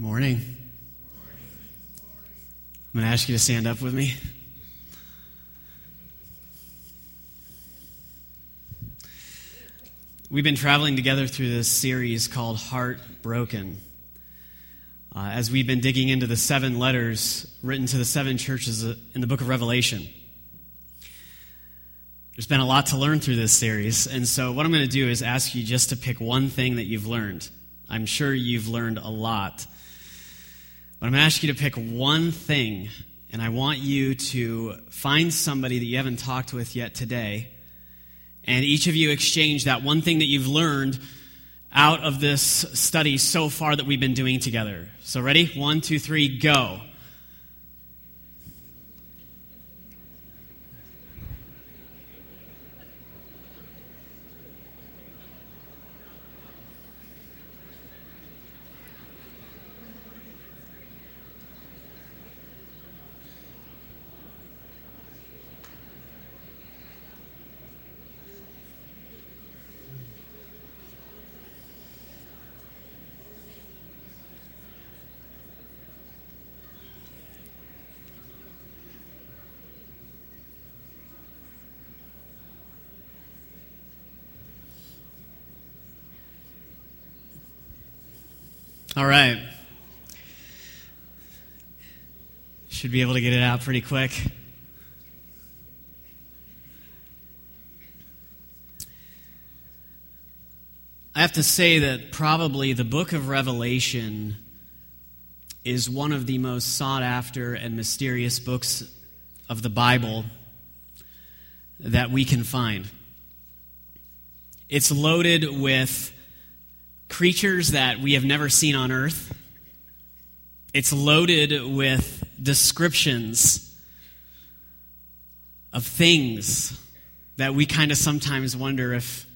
Morning. I'm going to ask you to stand up with me. We've been traveling together through this series called Heartbroken. Uh, as we've been digging into the seven letters written to the seven churches in the book of Revelation. There's been a lot to learn through this series, and so what I'm going to do is ask you just to pick one thing that you've learned. I'm sure you've learned a lot. But I'm going to ask you to pick one thing, and I want you to find somebody that you haven't talked with yet today, and each of you exchange that one thing that you've learned out of this study so far that we've been doing together. So, ready? One, two, three, go. All right. Should be able to get it out pretty quick. I have to say that probably the book of Revelation is one of the most sought after and mysterious books of the Bible that we can find. It's loaded with creatures that we have never seen on earth. It's loaded with descriptions of things that we kind of sometimes wonder if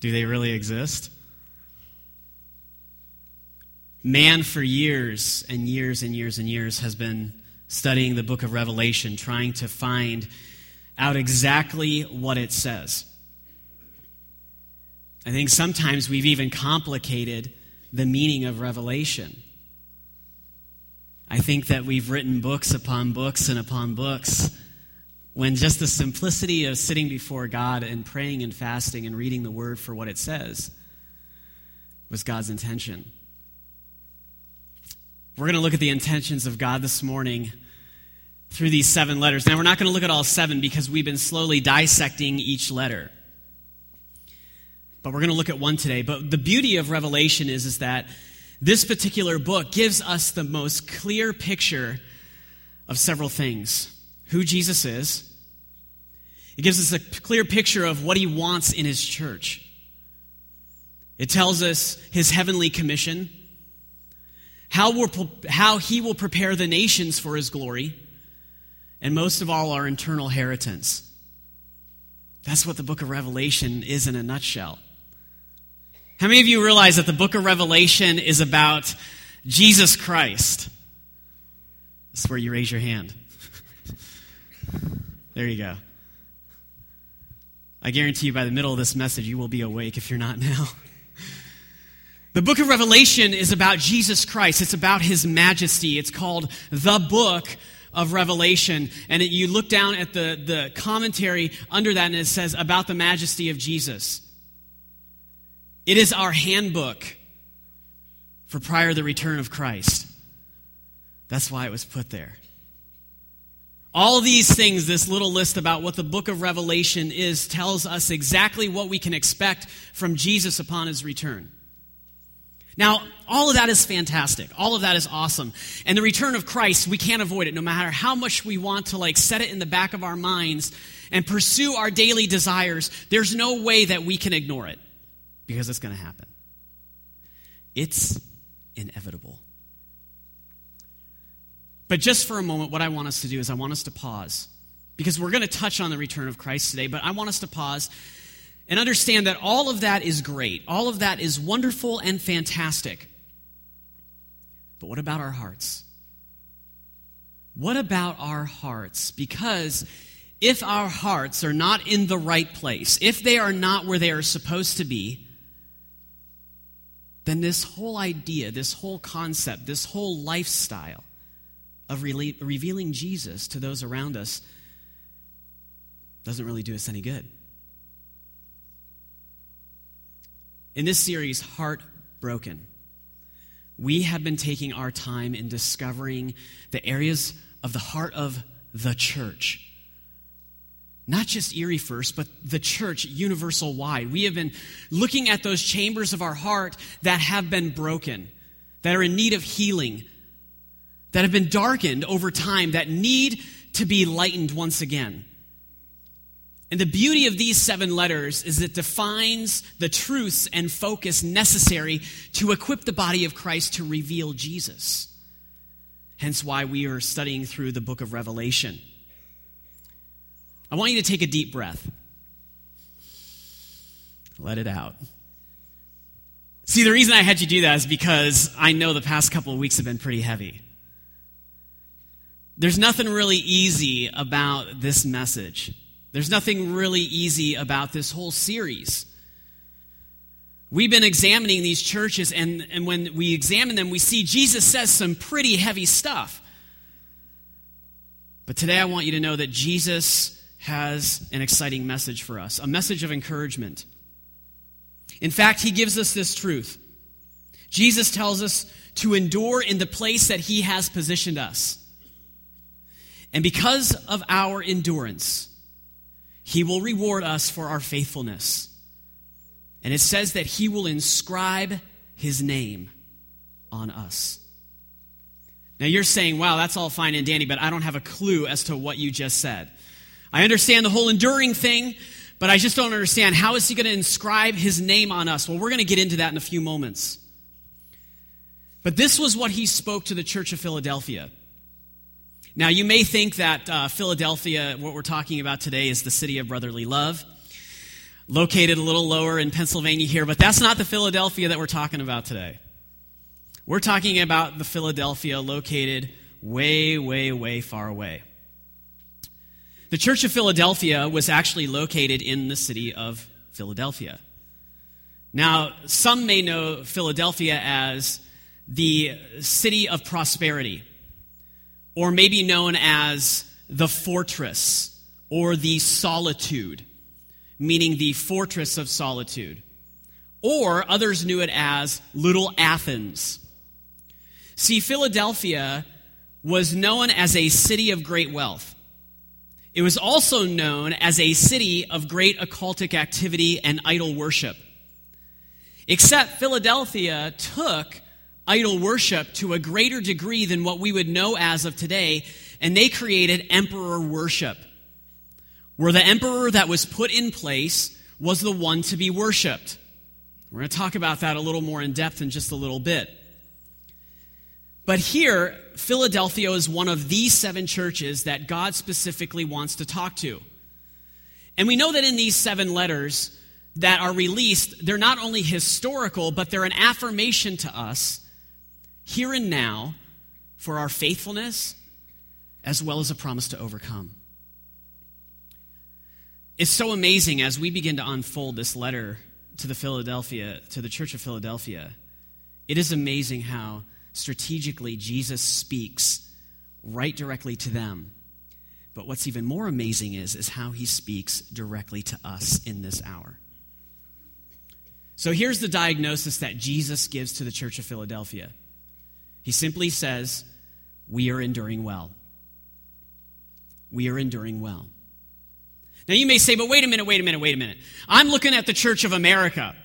do they really exist? Man for years and years and years and years has been studying the book of Revelation trying to find out exactly what it says. I think sometimes we've even complicated the meaning of Revelation. I think that we've written books upon books and upon books when just the simplicity of sitting before God and praying and fasting and reading the word for what it says was God's intention. We're going to look at the intentions of God this morning through these seven letters. Now, we're not going to look at all seven because we've been slowly dissecting each letter but we're going to look at one today. But the beauty of Revelation is, is that this particular book gives us the most clear picture of several things who Jesus is, it gives us a clear picture of what he wants in his church. It tells us his heavenly commission, how, we're, how he will prepare the nations for his glory, and most of all, our eternal inheritance. That's what the book of Revelation is in a nutshell. How many of you realize that the book of Revelation is about Jesus Christ? This is where you raise your hand. there you go. I guarantee you by the middle of this message, you will be awake if you're not now. The book of Revelation is about Jesus Christ. It's about his majesty. It's called the book of Revelation. And it, you look down at the, the commentary under that, and it says about the majesty of Jesus. It is our handbook for prior to the return of Christ. That's why it was put there. All these things, this little list about what the book of Revelation is, tells us exactly what we can expect from Jesus upon his return. Now, all of that is fantastic. All of that is awesome. And the return of Christ, we can't avoid it no matter how much we want to like set it in the back of our minds and pursue our daily desires. There's no way that we can ignore it because it's going to happen. It's inevitable. But just for a moment, what I want us to do is I want us to pause because we're going to touch on the return of Christ today, but I want us to pause and understand that all of that is great. All of that is wonderful and fantastic. But what about our hearts? What about our hearts? Because if our hearts are not in the right place, if they are not where they are supposed to be, then this whole idea, this whole concept, this whole lifestyle of re- revealing Jesus to those around us doesn't really do us any good. In this series, Heartbroken, we have been taking our time in discovering the areas of the heart of the church. Not just Erie first, but the church universal wide. We have been looking at those chambers of our heart that have been broken, that are in need of healing, that have been darkened over time, that need to be lightened once again. And the beauty of these seven letters is it defines the truths and focus necessary to equip the body of Christ to reveal Jesus. Hence why we are studying through the book of Revelation. I want you to take a deep breath. Let it out. See, the reason I had you do that is because I know the past couple of weeks have been pretty heavy. There's nothing really easy about this message. There's nothing really easy about this whole series. We've been examining these churches, and, and when we examine them, we see Jesus says some pretty heavy stuff. But today I want you to know that Jesus has an exciting message for us a message of encouragement. In fact, he gives us this truth. Jesus tells us to endure in the place that he has positioned us. And because of our endurance, he will reward us for our faithfulness. And it says that he will inscribe his name on us. Now you're saying, wow, that's all fine and dandy, but I don't have a clue as to what you just said. I understand the whole enduring thing, but I just don't understand how is he going to inscribe his name on us? Well, we're going to get into that in a few moments. But this was what he spoke to the church of Philadelphia. Now, you may think that uh, Philadelphia, what we're talking about today, is the city of brotherly love, located a little lower in Pennsylvania here, but that's not the Philadelphia that we're talking about today. We're talking about the Philadelphia located way, way, way far away. The Church of Philadelphia was actually located in the city of Philadelphia. Now, some may know Philadelphia as the city of prosperity, or maybe known as the fortress or the solitude, meaning the fortress of solitude. Or others knew it as Little Athens. See, Philadelphia was known as a city of great wealth. It was also known as a city of great occultic activity and idol worship. Except Philadelphia took idol worship to a greater degree than what we would know as of today, and they created emperor worship, where the emperor that was put in place was the one to be worshiped. We're going to talk about that a little more in depth in just a little bit. But here, Philadelphia is one of these seven churches that God specifically wants to talk to. And we know that in these seven letters that are released, they're not only historical, but they're an affirmation to us here and now for our faithfulness as well as a promise to overcome. It's so amazing as we begin to unfold this letter to the Philadelphia, to the church of Philadelphia. It is amazing how strategically, Jesus speaks right directly to them. But what's even more amazing is, is how he speaks directly to us in this hour. So here's the diagnosis that Jesus gives to the church of Philadelphia. He simply says, We are enduring well. We are enduring well. Now you may say, but wait a minute, wait a minute, wait a minute. I'm looking at the Church of America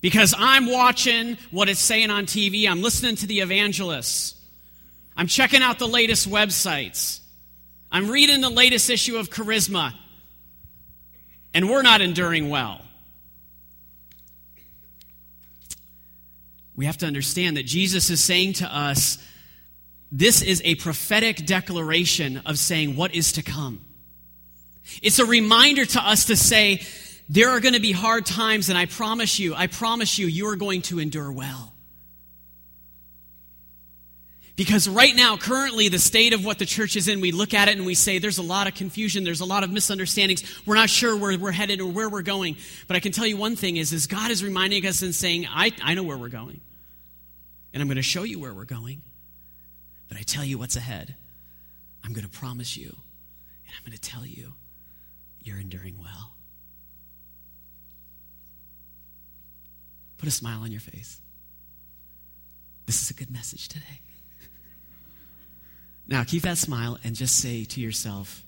because I'm watching what it's saying on TV, I'm listening to the evangelists, I'm checking out the latest websites, I'm reading the latest issue of Charisma, and we're not enduring well. We have to understand that Jesus is saying to us, this is a prophetic declaration of saying what is to come. It's a reminder to us to say, there are going to be hard times, and I promise you, I promise you, you are going to endure well. Because right now, currently, the state of what the church is in, we look at it and we say there's a lot of confusion, there's a lot of misunderstandings. We're not sure where we're headed or where we're going. But I can tell you one thing is, is God is reminding us and saying, I, I know where we're going. And I'm going to show you where we're going. But I tell you what's ahead. I'm going to promise you, and I'm going to tell you, you're enduring well. Put a smile on your face. This is a good message today. Now, keep that smile and just say to yourself,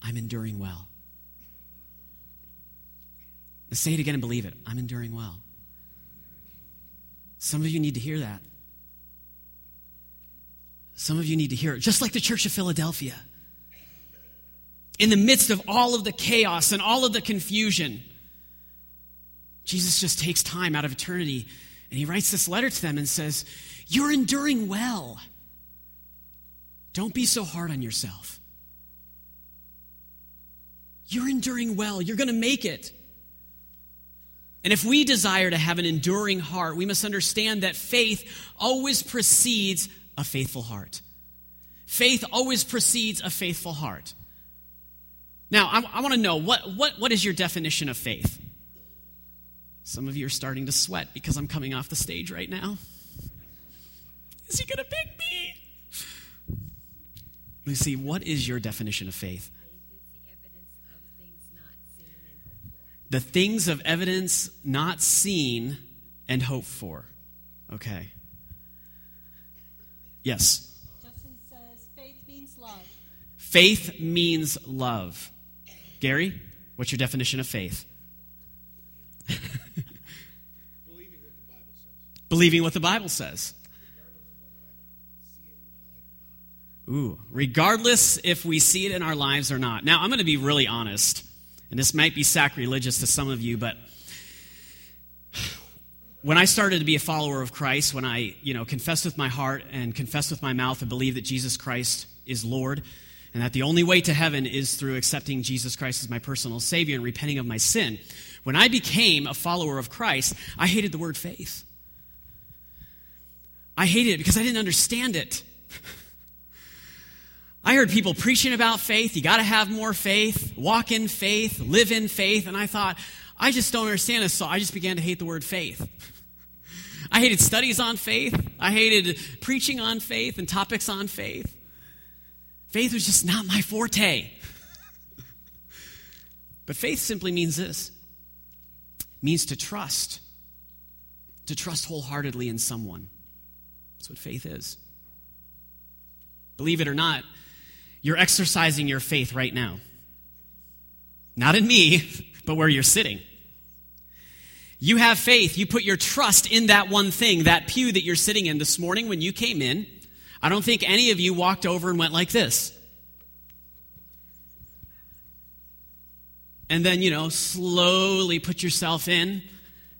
I'm enduring well. say it again and believe it. I'm enduring well. Some of you need to hear that. Some of you need to hear it, just like the Church of Philadelphia. In the midst of all of the chaos and all of the confusion, Jesus just takes time out of eternity and he writes this letter to them and says, You're enduring well. Don't be so hard on yourself. You're enduring well. You're going to make it. And if we desire to have an enduring heart, we must understand that faith always precedes a faithful heart. Faith always precedes a faithful heart. Now, I, I want to know what, what, what is your definition of faith? Some of you are starting to sweat because I'm coming off the stage right now. Is he going to pick me? Lucy, what is your definition of faith? the things of evidence not seen and hoped for. Okay. Yes. Justin says faith means love. Faith means love. Gary, what's your definition of faith? Believing what the Bible says. Believing what the Bible says. Ooh, regardless if we see it in our lives or not. Now, I'm going to be really honest, and this might be sacrilegious to some of you, but when I started to be a follower of Christ, when I, you know, confessed with my heart and confessed with my mouth and believed that Jesus Christ is Lord, and that the only way to heaven is through accepting Jesus Christ as my personal Savior and repenting of my sin, when I became a follower of Christ, I hated the word faith. I hated it because I didn't understand it. I heard people preaching about faith. You got to have more faith, walk in faith, live in faith. And I thought, I just don't understand this. So I just began to hate the word faith. I hated studies on faith. I hated preaching on faith and topics on faith. Faith was just not my forte. but faith simply means this means to trust, to trust wholeheartedly in someone. That's what faith is. Believe it or not, you're exercising your faith right now. Not in me, but where you're sitting. You have faith. You put your trust in that one thing, that pew that you're sitting in this morning when you came in. I don't think any of you walked over and went like this. And then, you know, slowly put yourself in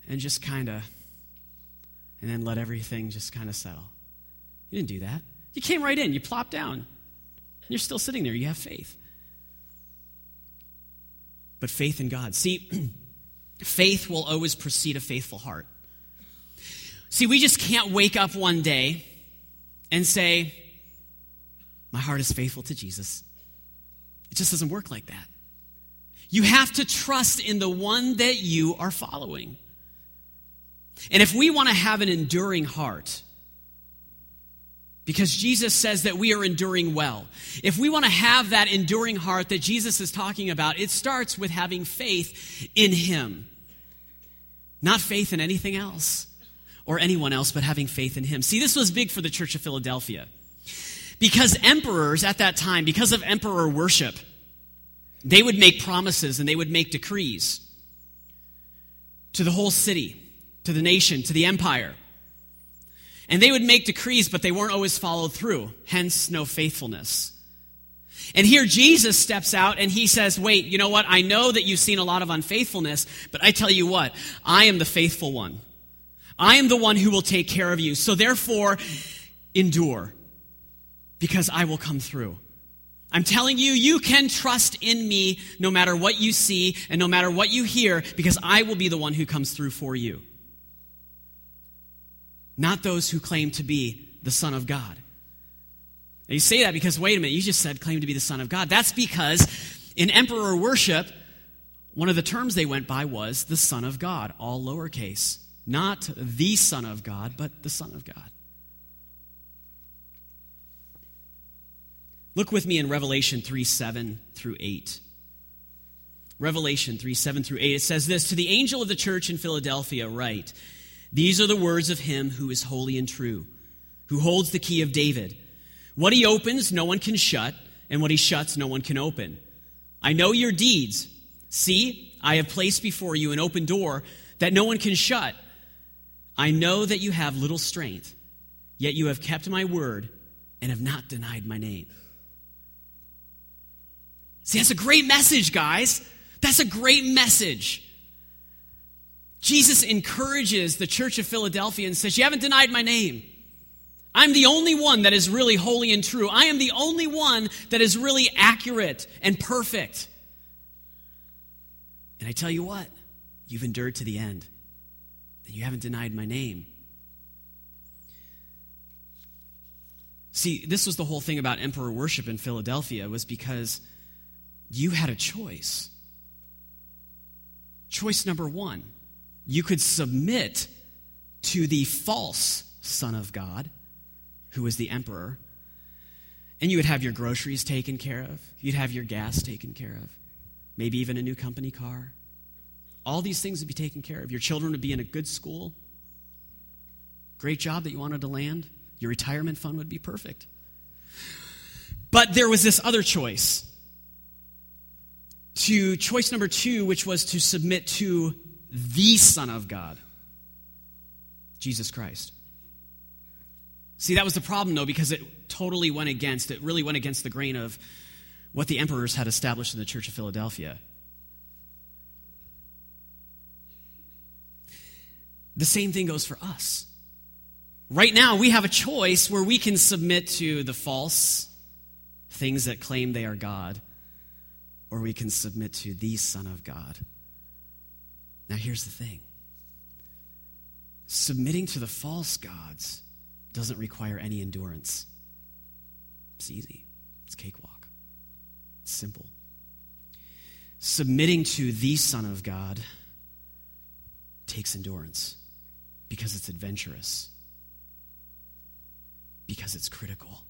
and just kind of, and then let everything just kind of settle. You didn't do that. You came right in, you plopped down. You're still sitting there, you have faith. But faith in God. See, faith will always precede a faithful heart. See, we just can't wake up one day and say, My heart is faithful to Jesus. It just doesn't work like that. You have to trust in the one that you are following. And if we want to have an enduring heart, because Jesus says that we are enduring well. If we want to have that enduring heart that Jesus is talking about, it starts with having faith in Him. Not faith in anything else or anyone else, but having faith in Him. See, this was big for the Church of Philadelphia. Because emperors at that time, because of emperor worship, they would make promises and they would make decrees to the whole city, to the nation, to the empire. And they would make decrees, but they weren't always followed through, hence, no faithfulness. And here Jesus steps out and he says, Wait, you know what? I know that you've seen a lot of unfaithfulness, but I tell you what, I am the faithful one. I am the one who will take care of you. So therefore, endure, because I will come through. I'm telling you, you can trust in me no matter what you see and no matter what you hear, because I will be the one who comes through for you. Not those who claim to be the Son of God. You say that because, wait a minute, you just said claim to be the Son of God. That's because in emperor worship, one of the terms they went by was the Son of God, all lowercase. Not the Son of God, but the Son of God. Look with me in Revelation 3 7 through 8. Revelation 3 7 through 8. It says this To the angel of the church in Philadelphia, write, These are the words of him who is holy and true, who holds the key of David. What he opens, no one can shut, and what he shuts, no one can open. I know your deeds. See, I have placed before you an open door that no one can shut. I know that you have little strength, yet you have kept my word and have not denied my name. See, that's a great message, guys. That's a great message. Jesus encourages the church of Philadelphia and says, You haven't denied my name. I'm the only one that is really holy and true. I am the only one that is really accurate and perfect. And I tell you what, you've endured to the end, and you haven't denied my name. See, this was the whole thing about emperor worship in Philadelphia was because you had a choice. Choice number 1, you could submit to the false son of God who was the emperor, and you would have your groceries taken care of. You'd have your gas taken care of. Maybe even a new company car. All these things would be taken care of. Your children would be in a good school. Great job that you wanted to land. Your retirement fund would be perfect. But there was this other choice. To choice number two, which was to submit to the Son of God, Jesus Christ. See, that was the problem, though, because it totally went against, it really went against the grain of what the emperors had established in the Church of Philadelphia. The same thing goes for us. Right now, we have a choice where we can submit to the false things that claim they are God, or we can submit to the Son of God. Now, here's the thing submitting to the false gods doesn't require any endurance. It's easy, it's cakewalk, it's simple. Submitting to the Son of God takes endurance because it's adventurous, because it's critical,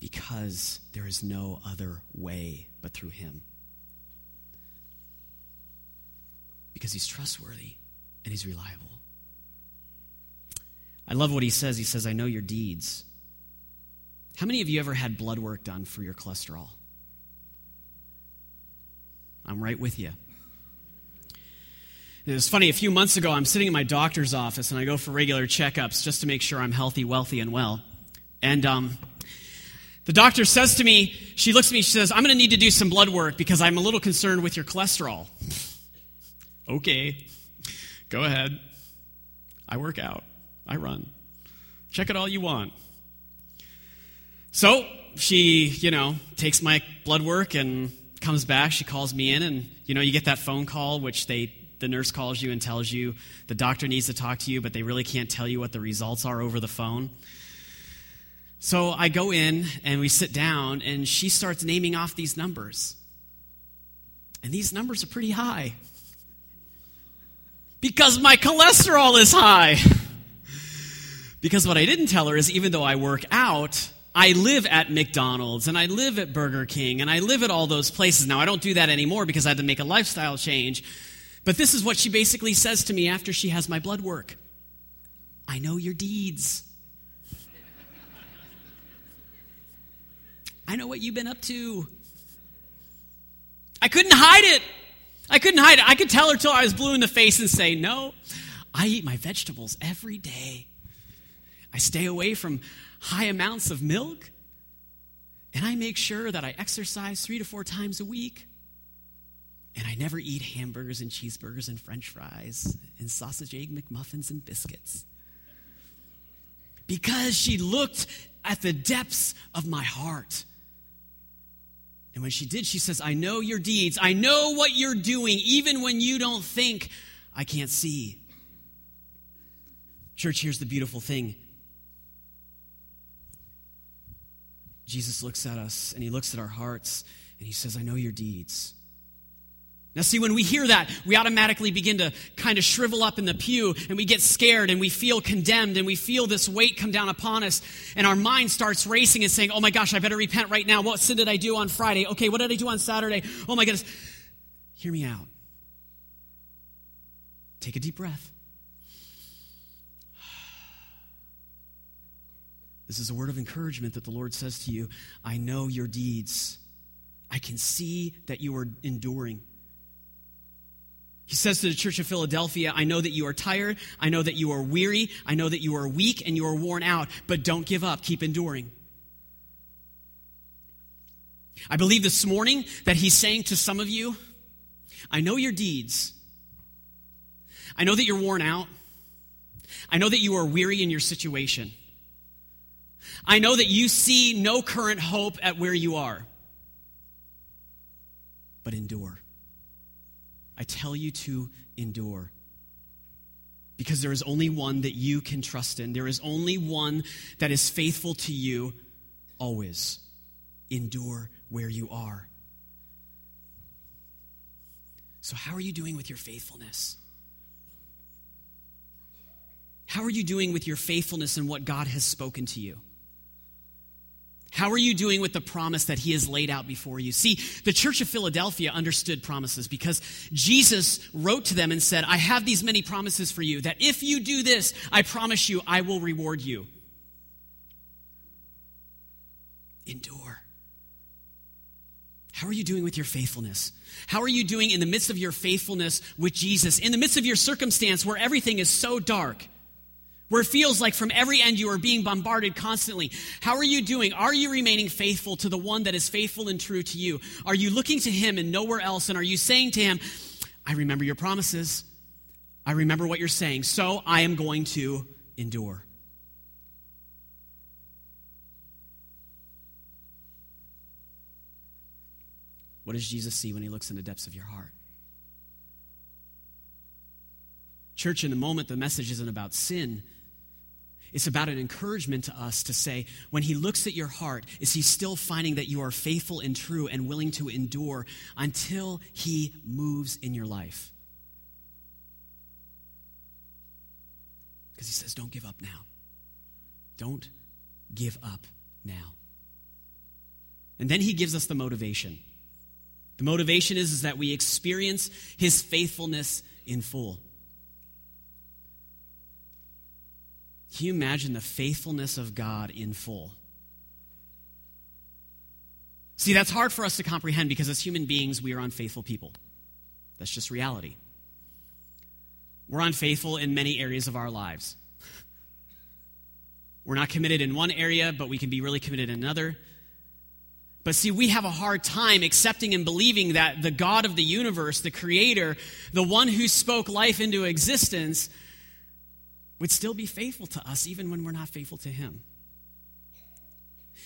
because there is no other way but through Him. Because He's trustworthy and He's reliable. I love what he says. He says, I know your deeds. How many of you ever had blood work done for your cholesterol? I'm right with you. It was funny, a few months ago, I'm sitting in my doctor's office and I go for regular checkups just to make sure I'm healthy, wealthy, and well. And um, the doctor says to me, she looks at me, she says, I'm going to need to do some blood work because I'm a little concerned with your cholesterol. okay, go ahead. I work out. I run. Check it all you want. So she, you know, takes my blood work and comes back. She calls me in, and, you know, you get that phone call, which they, the nurse calls you and tells you the doctor needs to talk to you, but they really can't tell you what the results are over the phone. So I go in and we sit down, and she starts naming off these numbers. And these numbers are pretty high. Because my cholesterol is high. Because what I didn't tell her is even though I work out, I live at McDonald's and I live at Burger King and I live at all those places. Now, I don't do that anymore because I had to make a lifestyle change. But this is what she basically says to me after she has my blood work I know your deeds. I know what you've been up to. I couldn't hide it. I couldn't hide it. I could tell her till I was blue in the face and say, No, I eat my vegetables every day. I stay away from high amounts of milk. And I make sure that I exercise three to four times a week. And I never eat hamburgers and cheeseburgers and french fries and sausage egg McMuffins and biscuits. Because she looked at the depths of my heart. And when she did, she says, I know your deeds. I know what you're doing, even when you don't think I can't see. Church, here's the beautiful thing Jesus looks at us and he looks at our hearts and he says, I know your deeds. Now, see, when we hear that, we automatically begin to kind of shrivel up in the pew and we get scared and we feel condemned and we feel this weight come down upon us and our mind starts racing and saying, Oh my gosh, I better repent right now. What sin did I do on Friday? Okay, what did I do on Saturday? Oh my goodness. Hear me out. Take a deep breath. This is a word of encouragement that the Lord says to you I know your deeds. I can see that you are enduring. He says to the church of Philadelphia, I know that you are tired. I know that you are weary. I know that you are weak and you are worn out, but don't give up. Keep enduring. I believe this morning that he's saying to some of you, I know your deeds. I know that you're worn out. I know that you are weary in your situation. I know that you see no current hope at where you are. But endure. I tell you to endure. Because there is only one that you can trust in. There is only one that is faithful to you always. Endure where you are. So, how are you doing with your faithfulness? How are you doing with your faithfulness in what God has spoken to you? How are you doing with the promise that he has laid out before you? See, the church of Philadelphia understood promises because Jesus wrote to them and said, I have these many promises for you that if you do this, I promise you, I will reward you. Endure. How are you doing with your faithfulness? How are you doing in the midst of your faithfulness with Jesus? In the midst of your circumstance where everything is so dark? Where it feels like from every end you are being bombarded constantly. How are you doing? Are you remaining faithful to the one that is faithful and true to you? Are you looking to him and nowhere else? And are you saying to him, I remember your promises. I remember what you're saying, so I am going to endure. What does Jesus see when he looks in the depths of your heart? Church, in the moment, the message isn't about sin. It's about an encouragement to us to say, when he looks at your heart, is he still finding that you are faithful and true and willing to endure until he moves in your life? Because he says, don't give up now. Don't give up now. And then he gives us the motivation. The motivation is, is that we experience his faithfulness in full. Can you imagine the faithfulness of God in full? See, that's hard for us to comprehend because as human beings, we are unfaithful people. That's just reality. We're unfaithful in many areas of our lives. We're not committed in one area, but we can be really committed in another. But see, we have a hard time accepting and believing that the God of the universe, the Creator, the one who spoke life into existence, would still be faithful to us even when we're not faithful to Him.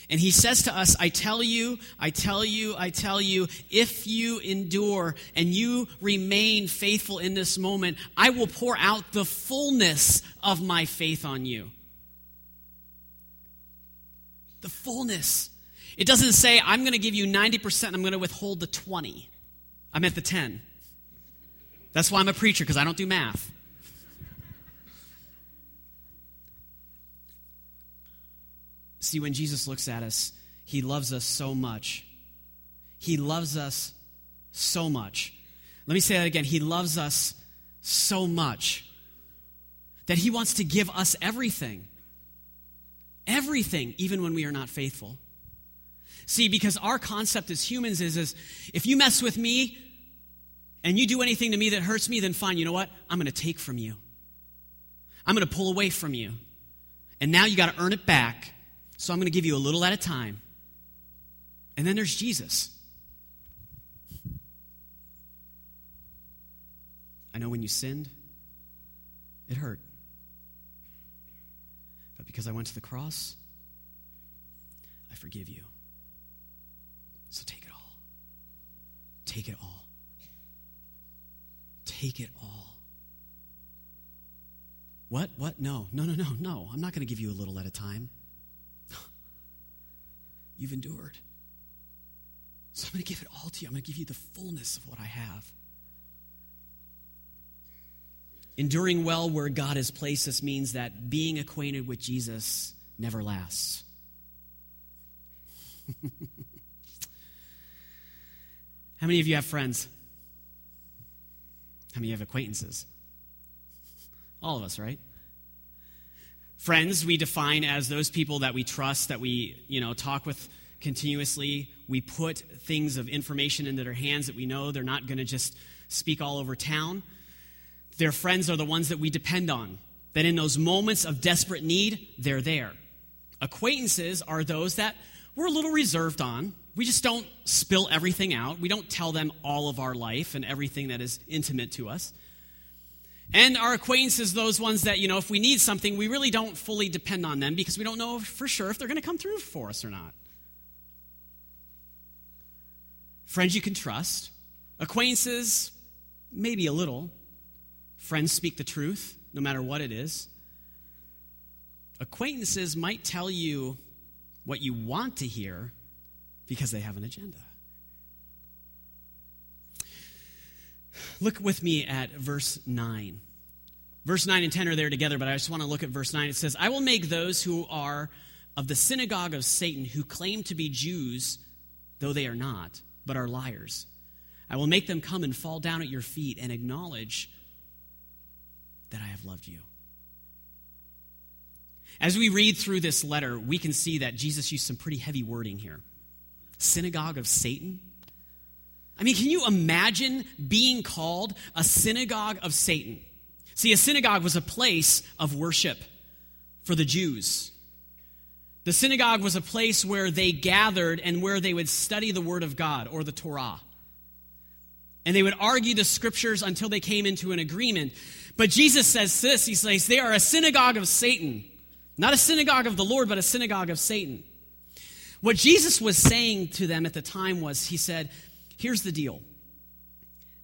And he says to us, I tell you, I tell you, I tell you, if you endure and you remain faithful in this moment, I will pour out the fullness of my faith on you. The fullness. It doesn't say, I'm going to give you 90% and I'm going to withhold the 20. I'm at the 10. That's why I'm a preacher, because I don't do math. See, when Jesus looks at us, he loves us so much. He loves us so much. Let me say that again. He loves us so much that he wants to give us everything. Everything, even when we are not faithful. See, because our concept as humans is, is if you mess with me and you do anything to me that hurts me, then fine, you know what? I'm going to take from you. I'm going to pull away from you. And now you got to earn it back so I'm going to give you a little at a time. And then there's Jesus. I know when you sinned, it hurt. But because I went to the cross, I forgive you. So take it all. Take it all. Take it all. What? What? No. No, no, no, no. I'm not going to give you a little at a time. You've endured. So I'm going to give it all to you. I'm going to give you the fullness of what I have. Enduring well where God has placed us means that being acquainted with Jesus never lasts. How many of you have friends? How many have acquaintances? All of us, right? Friends, we define as those people that we trust, that we, you know, talk with continuously. We put things of information into their hands that we know they're not going to just speak all over town. Their friends are the ones that we depend on, that in those moments of desperate need, they're there. Acquaintances are those that we're a little reserved on. We just don't spill everything out. We don't tell them all of our life and everything that is intimate to us. And our acquaintances, those ones that, you know, if we need something, we really don't fully depend on them because we don't know for sure if they're going to come through for us or not. Friends you can trust. Acquaintances, maybe a little. Friends speak the truth, no matter what it is. Acquaintances might tell you what you want to hear because they have an agenda. Look with me at verse 9. Verse 9 and 10 are there together, but I just want to look at verse 9. It says, I will make those who are of the synagogue of Satan, who claim to be Jews, though they are not, but are liars. I will make them come and fall down at your feet and acknowledge that I have loved you. As we read through this letter, we can see that Jesus used some pretty heavy wording here. Synagogue of Satan. I mean, can you imagine being called a synagogue of Satan? See, a synagogue was a place of worship for the Jews. The synagogue was a place where they gathered and where they would study the Word of God or the Torah. And they would argue the scriptures until they came into an agreement. But Jesus says this He says, They are a synagogue of Satan. Not a synagogue of the Lord, but a synagogue of Satan. What Jesus was saying to them at the time was, He said, Here's the deal.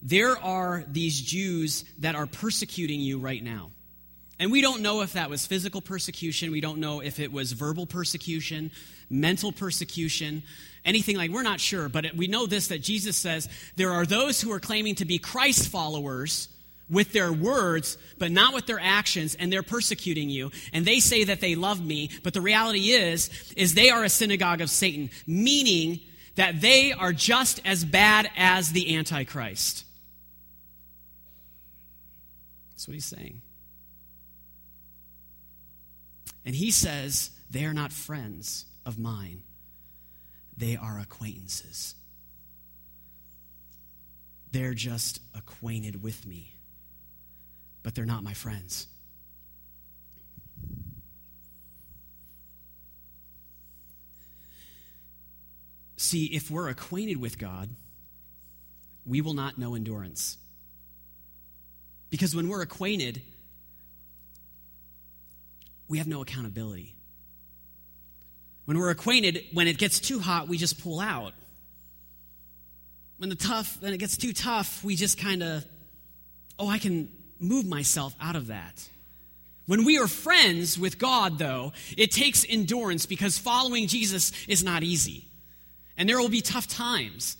There are these Jews that are persecuting you right now. And we don't know if that was physical persecution. We don't know if it was verbal persecution, mental persecution, anything like we're not sure. But we know this that Jesus says there are those who are claiming to be Christ followers with their words, but not with their actions, and they're persecuting you. And they say that they love me, but the reality is, is they are a synagogue of Satan, meaning that they are just as bad as the Antichrist. That's what he's saying. And he says, they are not friends of mine, they are acquaintances. They're just acquainted with me but they're not my friends. See, if we're acquainted with God, we will not know endurance. Because when we're acquainted, we have no accountability. When we're acquainted, when it gets too hot, we just pull out. When the tough, when it gets too tough, we just kind of, oh, I can move myself out of that. When we are friends with God, though, it takes endurance because following Jesus is not easy. And there will be tough times.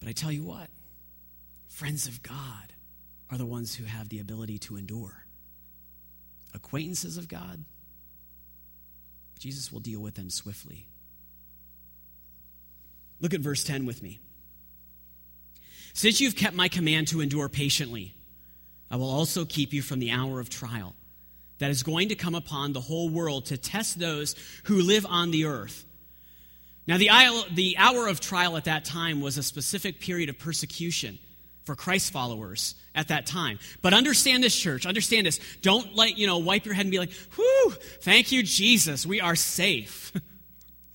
But I tell you what, friends of God are the ones who have the ability to endure. Acquaintances of God, Jesus will deal with them swiftly. Look at verse 10 with me. Since you've kept my command to endure patiently, I will also keep you from the hour of trial that is going to come upon the whole world to test those who live on the earth. Now, the hour of trial at that time was a specific period of persecution for Christ followers at that time. But understand this, church. Understand this. Don't let, you know, wipe your head and be like, whew, thank you, Jesus. We are safe.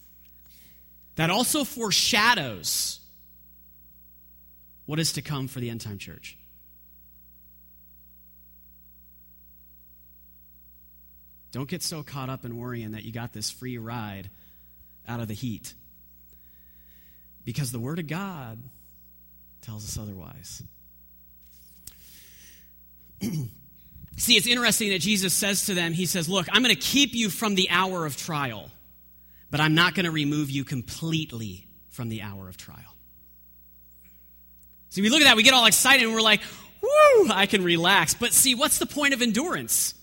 that also foreshadows what is to come for the end time church. Don't get so caught up in worrying that you got this free ride out of the heat. Because the Word of God tells us otherwise. See, it's interesting that Jesus says to them, He says, Look, I'm going to keep you from the hour of trial. but I'm not going to remove you completely from the hour of trial. See, we look at that, we get all excited, and we're like, whoo, I can relax. But see, what's the point of endurance?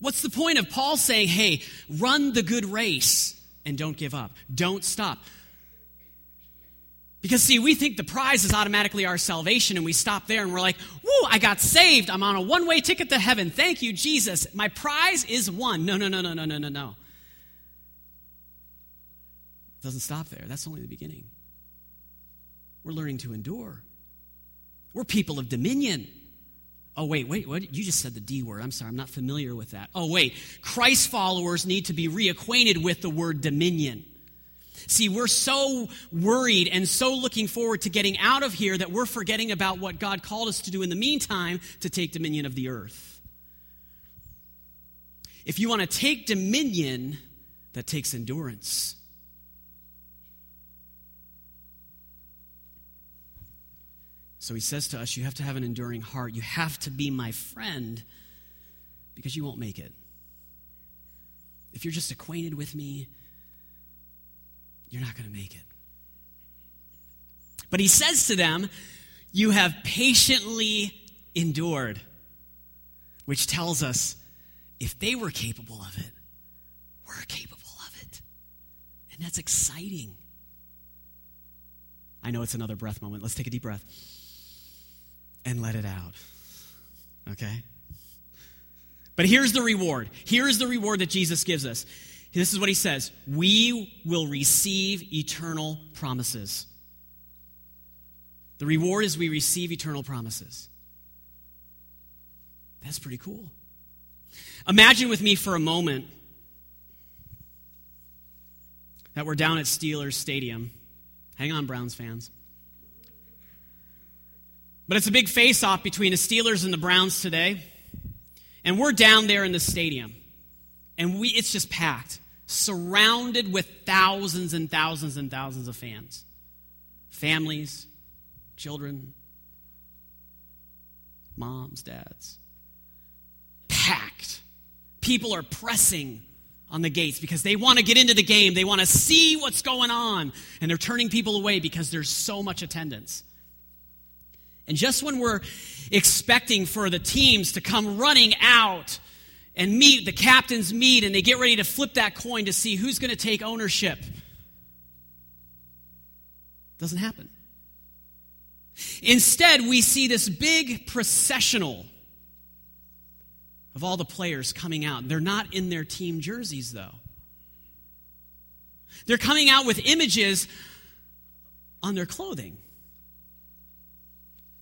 What's the point of Paul saying, hey, run the good race and don't give up? Don't stop. Because, see, we think the prize is automatically our salvation, and we stop there and we're like, whoo, I got saved. I'm on a one way ticket to heaven. Thank you, Jesus. My prize is won. No, no, no, no, no, no, no, no. It doesn't stop there. That's only the beginning. We're learning to endure. We're people of dominion. Oh, wait, wait, what? You just said the D word. I'm sorry, I'm not familiar with that. Oh, wait. Christ followers need to be reacquainted with the word dominion. See, we're so worried and so looking forward to getting out of here that we're forgetting about what God called us to do in the meantime to take dominion of the earth. If you want to take dominion, that takes endurance. So he says to us, You have to have an enduring heart. You have to be my friend because you won't make it. If you're just acquainted with me, you're not going to make it. But he says to them, You have patiently endured, which tells us if they were capable of it, we're capable of it. And that's exciting. I know it's another breath moment. Let's take a deep breath and let it out. Okay? But here's the reward. Here is the reward that Jesus gives us. This is what he says We will receive eternal promises. The reward is we receive eternal promises. That's pretty cool. Imagine with me for a moment that we're down at Steelers Stadium. Hang on, Browns fans. But it's a big face off between the Steelers and the Browns today. And we're down there in the stadium. And we, it's just packed, surrounded with thousands and thousands and thousands of fans families, children, moms, dads. Packed. People are pressing on the gates because they want to get into the game. They want to see what's going on. And they're turning people away because there's so much attendance. And just when we're expecting for the teams to come running out and meet, the captains meet, and they get ready to flip that coin to see who's going to take ownership, doesn't happen. Instead, we see this big processional of all the players coming out. They're not in their team jerseys, though. They're coming out with images on their clothing.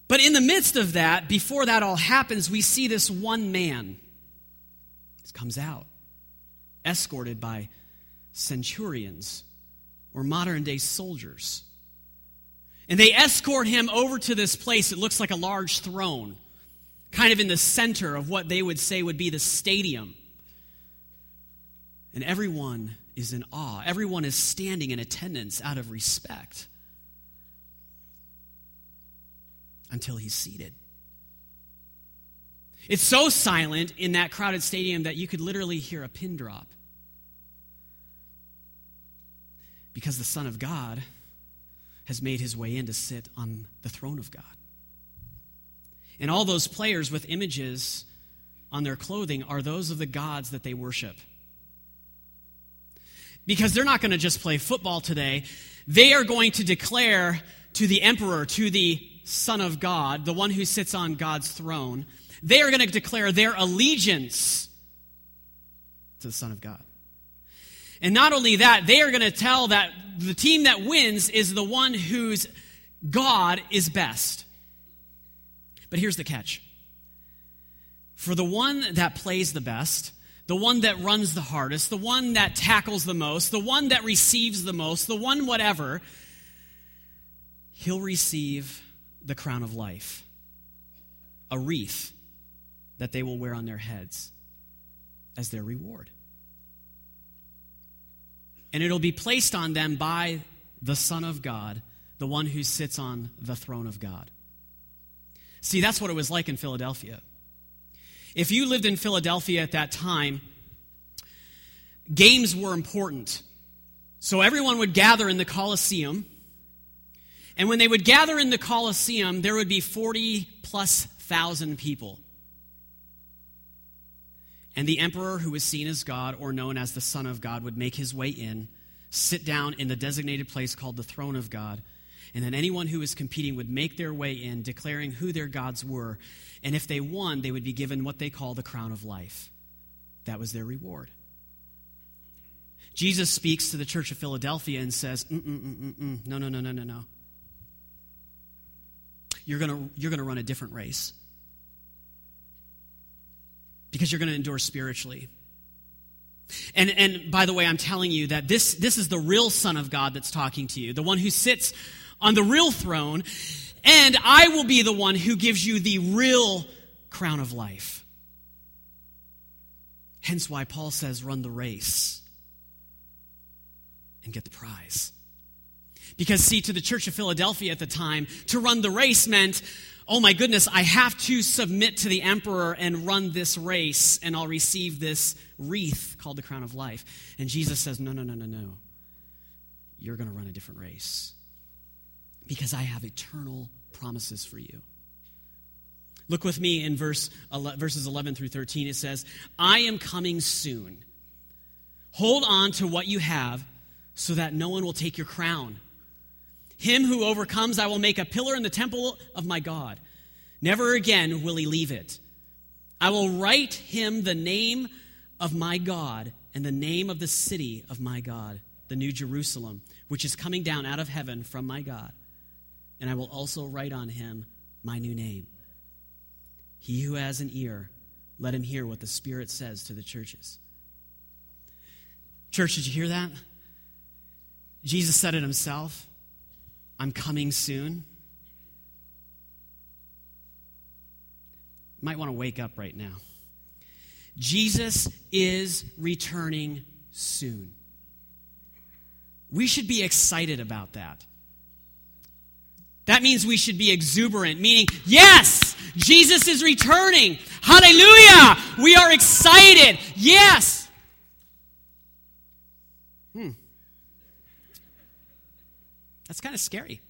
But in the midst of that, before that all happens, we see this one man He comes out, escorted by centurions or modern day soldiers. And they escort him over to this place. It looks like a large throne, kind of in the center of what they would say would be the stadium. And everyone is in awe. Everyone is standing in attendance out of respect. Until he's seated. It's so silent in that crowded stadium that you could literally hear a pin drop. Because the Son of God has made his way in to sit on the throne of God. And all those players with images on their clothing are those of the gods that they worship. Because they're not going to just play football today, they are going to declare to the emperor, to the Son of God, the one who sits on God's throne, they are going to declare their allegiance to the Son of God. And not only that, they are going to tell that the team that wins is the one whose God is best. But here's the catch for the one that plays the best, the one that runs the hardest, the one that tackles the most, the one that receives the most, the one whatever, he'll receive the crown of life, a wreath that they will wear on their heads as their reward. And it'll be placed on them by the Son of God, the one who sits on the throne of God. See, that's what it was like in Philadelphia. If you lived in Philadelphia at that time, games were important. So everyone would gather in the Colosseum. And when they would gather in the Colosseum, there would be 40 plus thousand people. And the emperor, who was seen as God or known as the Son of God, would make his way in, sit down in the designated place called the throne of God. And then anyone who was competing would make their way in, declaring who their gods were. And if they won, they would be given what they call the crown of life. That was their reward. Jesus speaks to the church of Philadelphia and says, Mm-mm-mm-mm-mm. No, no, no, no, no, no. You're going you're going to run a different race because you're going to endure spiritually. And, and by the way, I'm telling you that this, this is the real Son of God that's talking to you, the one who sits on the real throne, and I will be the one who gives you the real crown of life. Hence why Paul says, run the race and get the prize. Because, see, to the church of Philadelphia at the time, to run the race meant oh my goodness, I have to submit to the emperor and run this race, and I'll receive this wreath called the crown of life. And Jesus says, no, no, no, no, no. You're going to run a different race because I have eternal promises for you. Look with me in verse, verses 11 through 13. It says, I am coming soon. Hold on to what you have so that no one will take your crown. Him who overcomes, I will make a pillar in the temple of my God. Never again will he leave it. I will write him the name of my God and the name of the city of my God, the New Jerusalem, which is coming down out of heaven from my God. And I will also write on him my new name. He who has an ear, let him hear what the Spirit says to the churches. Church, did you hear that? Jesus said it himself. I'm coming soon. You Might want to wake up right now. Jesus is returning soon. We should be excited about that. That means we should be exuberant, meaning, yes, Jesus is returning. Hallelujah! We are excited. Yes. Hmm. That's kind of scary.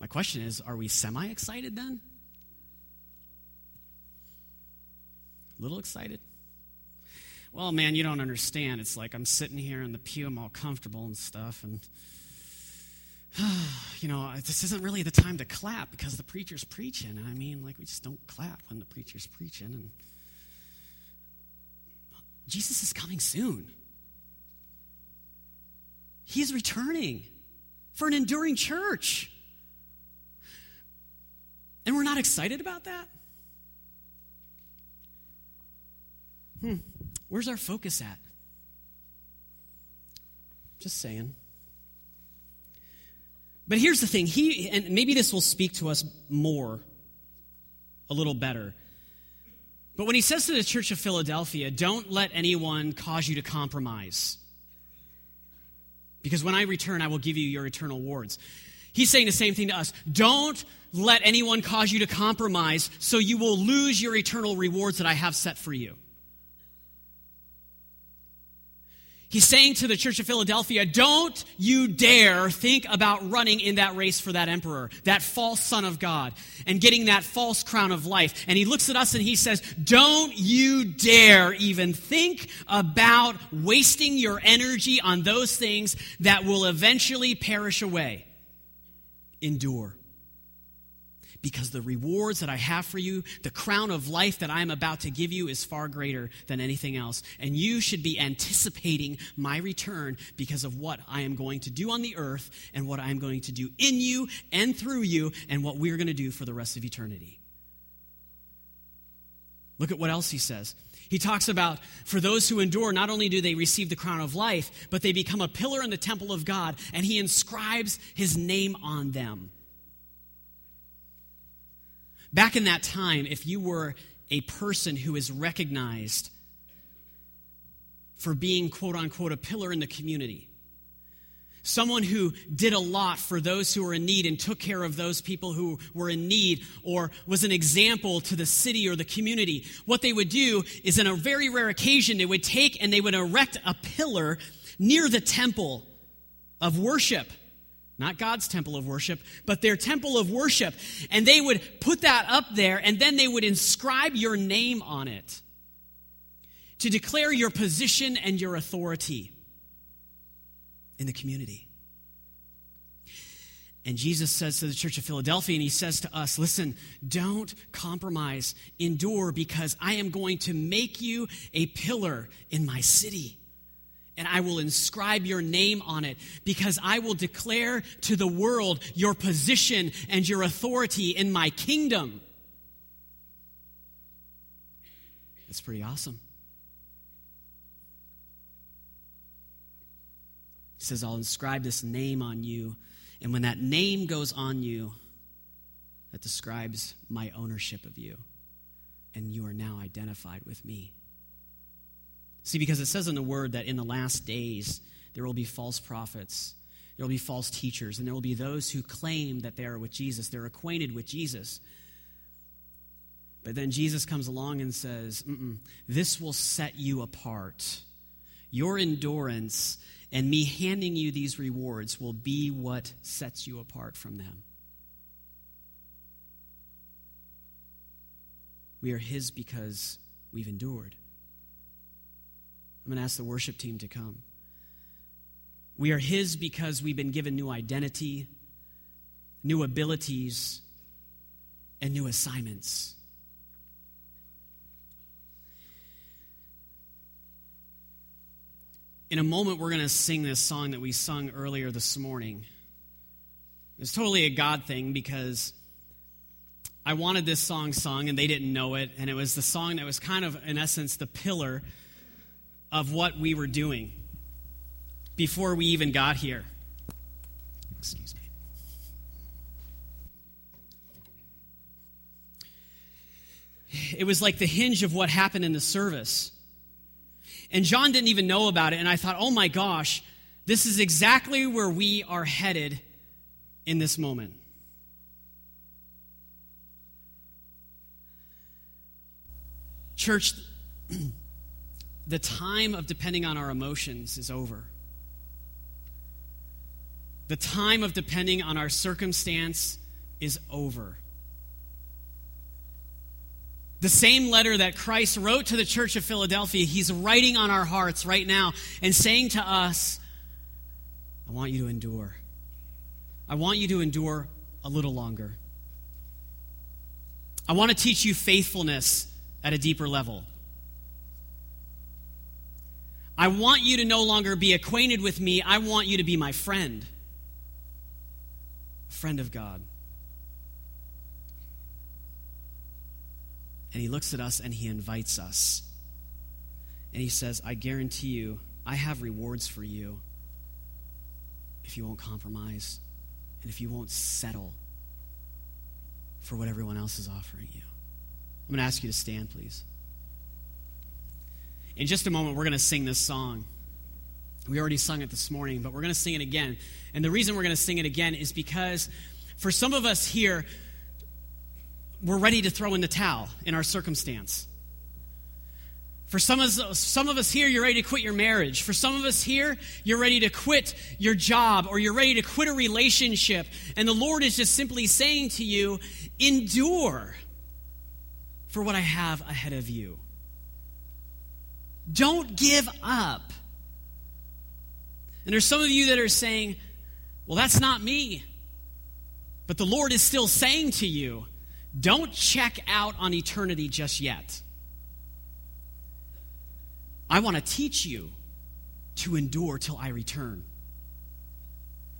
My question is are we semi excited then? A little excited? Well, man, you don't understand. It's like I'm sitting here in the pew, I'm all comfortable and stuff, and, you know, this isn't really the time to clap because the preacher's preaching. I mean, like, we just don't clap when the preacher's preaching. And Jesus is coming soon. He's returning for an enduring church. And we're not excited about that? Hmm. Where's our focus at? Just saying. But here's the thing, he and maybe this will speak to us more a little better. But when he says to the church of Philadelphia, don't let anyone cause you to compromise. Because when I return, I will give you your eternal rewards. He's saying the same thing to us. Don't let anyone cause you to compromise so you will lose your eternal rewards that I have set for you. He's saying to the church of Philadelphia, don't you dare think about running in that race for that emperor, that false son of God, and getting that false crown of life. And he looks at us and he says, don't you dare even think about wasting your energy on those things that will eventually perish away. Endure because the rewards that I have for you, the crown of life that I am about to give you, is far greater than anything else. And you should be anticipating my return because of what I am going to do on the earth and what I am going to do in you and through you and what we're going to do for the rest of eternity. Look at what else he says. He talks about for those who endure, not only do they receive the crown of life, but they become a pillar in the temple of God, and he inscribes his name on them. Back in that time, if you were a person who is recognized for being, quote unquote, a pillar in the community, someone who did a lot for those who were in need and took care of those people who were in need or was an example to the city or the community. What they would do is, in a very rare occasion, they would take and they would erect a pillar near the temple of worship. Not God's temple of worship, but their temple of worship. And they would put that up there and then they would inscribe your name on it to declare your position and your authority in the community. And Jesus says to the church of Philadelphia, and he says to us, listen, don't compromise, endure, because I am going to make you a pillar in my city. And I will inscribe your name on it because I will declare to the world your position and your authority in my kingdom. That's pretty awesome. He says, I'll inscribe this name on you. And when that name goes on you, that describes my ownership of you. And you are now identified with me. See, because it says in the word that in the last days there will be false prophets, there will be false teachers, and there will be those who claim that they are with Jesus, they're acquainted with Jesus. But then Jesus comes along and says, This will set you apart. Your endurance and me handing you these rewards will be what sets you apart from them. We are His because we've endured. I'm going to ask the worship team to come. We are His because we've been given new identity, new abilities, and new assignments. in a moment, we're going to sing this song that we sung earlier this morning. It's totally a God thing because I wanted this song sung and they didn't know it. And it was the song that was kind of, in essence, the pillar of what we were doing before we even got here. Excuse me. It was like the hinge of what happened in the service. And John didn't even know about it. And I thought, oh my gosh, this is exactly where we are headed in this moment. Church, the time of depending on our emotions is over. The time of depending on our circumstance is over. The same letter that Christ wrote to the church of Philadelphia, he's writing on our hearts right now and saying to us, I want you to endure. I want you to endure a little longer. I want to teach you faithfulness at a deeper level. I want you to no longer be acquainted with me. I want you to be my friend, a friend of God. And he looks at us and he invites us. And he says, I guarantee you, I have rewards for you if you won't compromise and if you won't settle for what everyone else is offering you. I'm going to ask you to stand, please. In just a moment, we're going to sing this song. We already sung it this morning, but we're going to sing it again. And the reason we're going to sing it again is because for some of us here, we're ready to throw in the towel in our circumstance. For some of, us, some of us here, you're ready to quit your marriage. For some of us here, you're ready to quit your job or you're ready to quit a relationship. And the Lord is just simply saying to you, endure for what I have ahead of you. Don't give up. And there's some of you that are saying, well, that's not me. But the Lord is still saying to you, don't check out on eternity just yet. I want to teach you to endure till I return.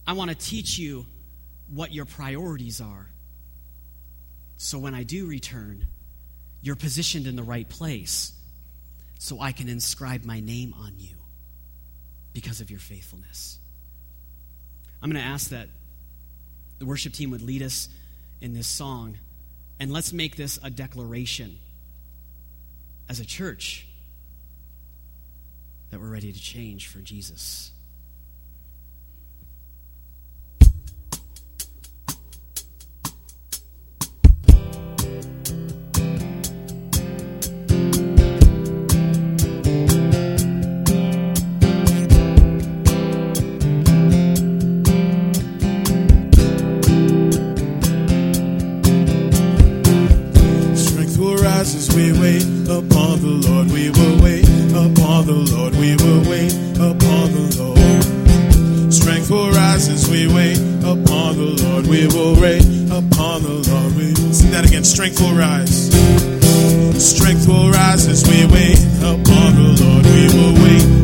I want to teach you what your priorities are. So when I do return, you're positioned in the right place so I can inscribe my name on you because of your faithfulness. I'm going to ask that the worship team would lead us in this song. And let's make this a declaration as a church that we're ready to change for Jesus. we wait upon the Lord. We will wait upon the Lord. We will wait upon the Lord. Strength will rise as we wait upon the Lord. We will wait upon the Lord. We sing that again. Strength will rise. Strength will rise as we wait upon the Lord. We will wait